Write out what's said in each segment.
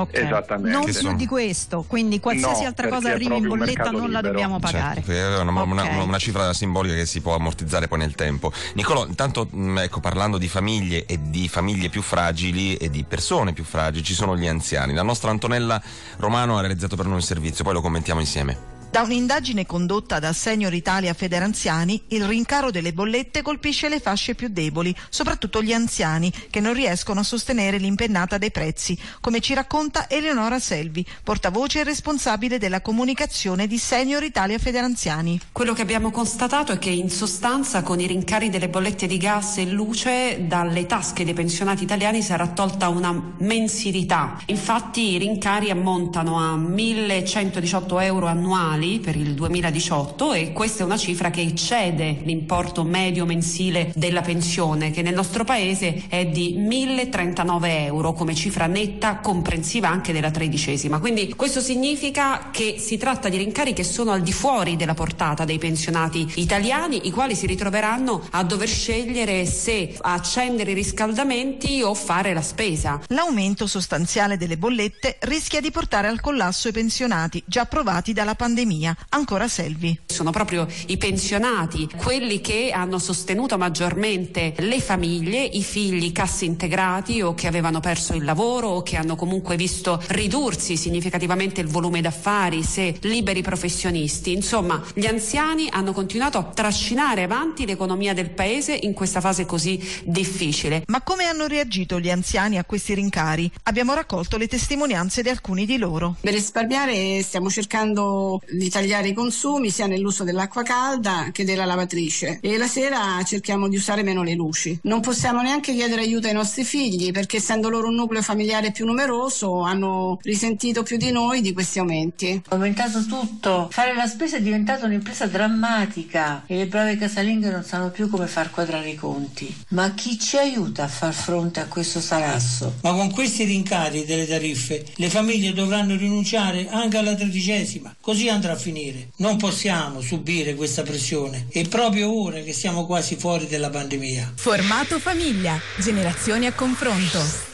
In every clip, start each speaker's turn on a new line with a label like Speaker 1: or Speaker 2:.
Speaker 1: Okay.
Speaker 2: Esattamente.
Speaker 1: Non più di questo, quindi qualsiasi
Speaker 2: no,
Speaker 1: altra cosa arrivi in bolletta non la dobbiamo pagare.
Speaker 3: Certo, è una,
Speaker 1: okay.
Speaker 3: una, una, cifra simbolica che si può ammortizzare poi nel tempo. Nicolò, intanto mm, ecco, parlando di famiglie e di famiglie più fragili e di persone più fragili, ci sono gli anziani. La nostra Antonella Romano ha realizzato per noi un servizio, poi lo commentiamo insieme.
Speaker 4: Da un'indagine condotta da Senior Italia Federanziani, il rincaro delle bollette colpisce le fasce più deboli, soprattutto gli anziani, che non riescono a sostenere l'impennata dei prezzi, come ci racconta Eleonora Selvi, portavoce e responsabile della comunicazione di Senior Italia Federanziani.
Speaker 5: Quello che abbiamo constatato è che in sostanza con i rincari delle bollette di gas e luce dalle tasche dei pensionati italiani sarà tolta una mensilità. Infatti i rincari ammontano a 1118 euro annuali per il 2018 e questa è una cifra che eccede l'importo medio mensile della pensione che nel nostro paese è di 1039 euro come cifra netta comprensiva anche della tredicesima. Quindi questo significa che si tratta di rincari che sono al di fuori della portata dei pensionati italiani i quali si ritroveranno a dover scegliere se accendere i riscaldamenti o fare la spesa.
Speaker 4: L'aumento sostanziale delle bollette rischia di portare al collasso i pensionati già provati dalla pandemia Ancora Selvi.
Speaker 5: Sono proprio i pensionati, quelli che hanno sostenuto maggiormente le famiglie, i figli cassi integrati o che avevano perso il lavoro o che hanno comunque visto ridursi significativamente il volume d'affari, se liberi professionisti. Insomma, gli anziani hanno continuato a trascinare avanti l'economia del paese in questa fase così difficile.
Speaker 4: Ma come hanno reagito gli anziani a questi rincari? Abbiamo raccolto le testimonianze di alcuni di loro.
Speaker 6: Per risparmiare stiamo cercando di tagliare i consumi sia nell'uso dell'acqua calda che della lavatrice e la sera cerchiamo di usare meno le luci. Non possiamo neanche chiedere aiuto ai nostri figli perché essendo loro un nucleo familiare più numeroso hanno risentito più di noi di questi aumenti.
Speaker 7: È aumentato tutto, fare la spesa è diventata un'impresa drammatica e le brave casalinghe non sanno più come far quadrare i conti. Ma chi ci aiuta a far fronte a questo salasso?
Speaker 8: Ma con questi rincari delle tariffe le famiglie dovranno rinunciare anche alla tredicesima, così andrà a finire. Non possiamo subire questa pressione e proprio ora che siamo quasi fuori dalla pandemia.
Speaker 9: Formato famiglia, generazioni a confronto.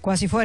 Speaker 1: Quasi fuori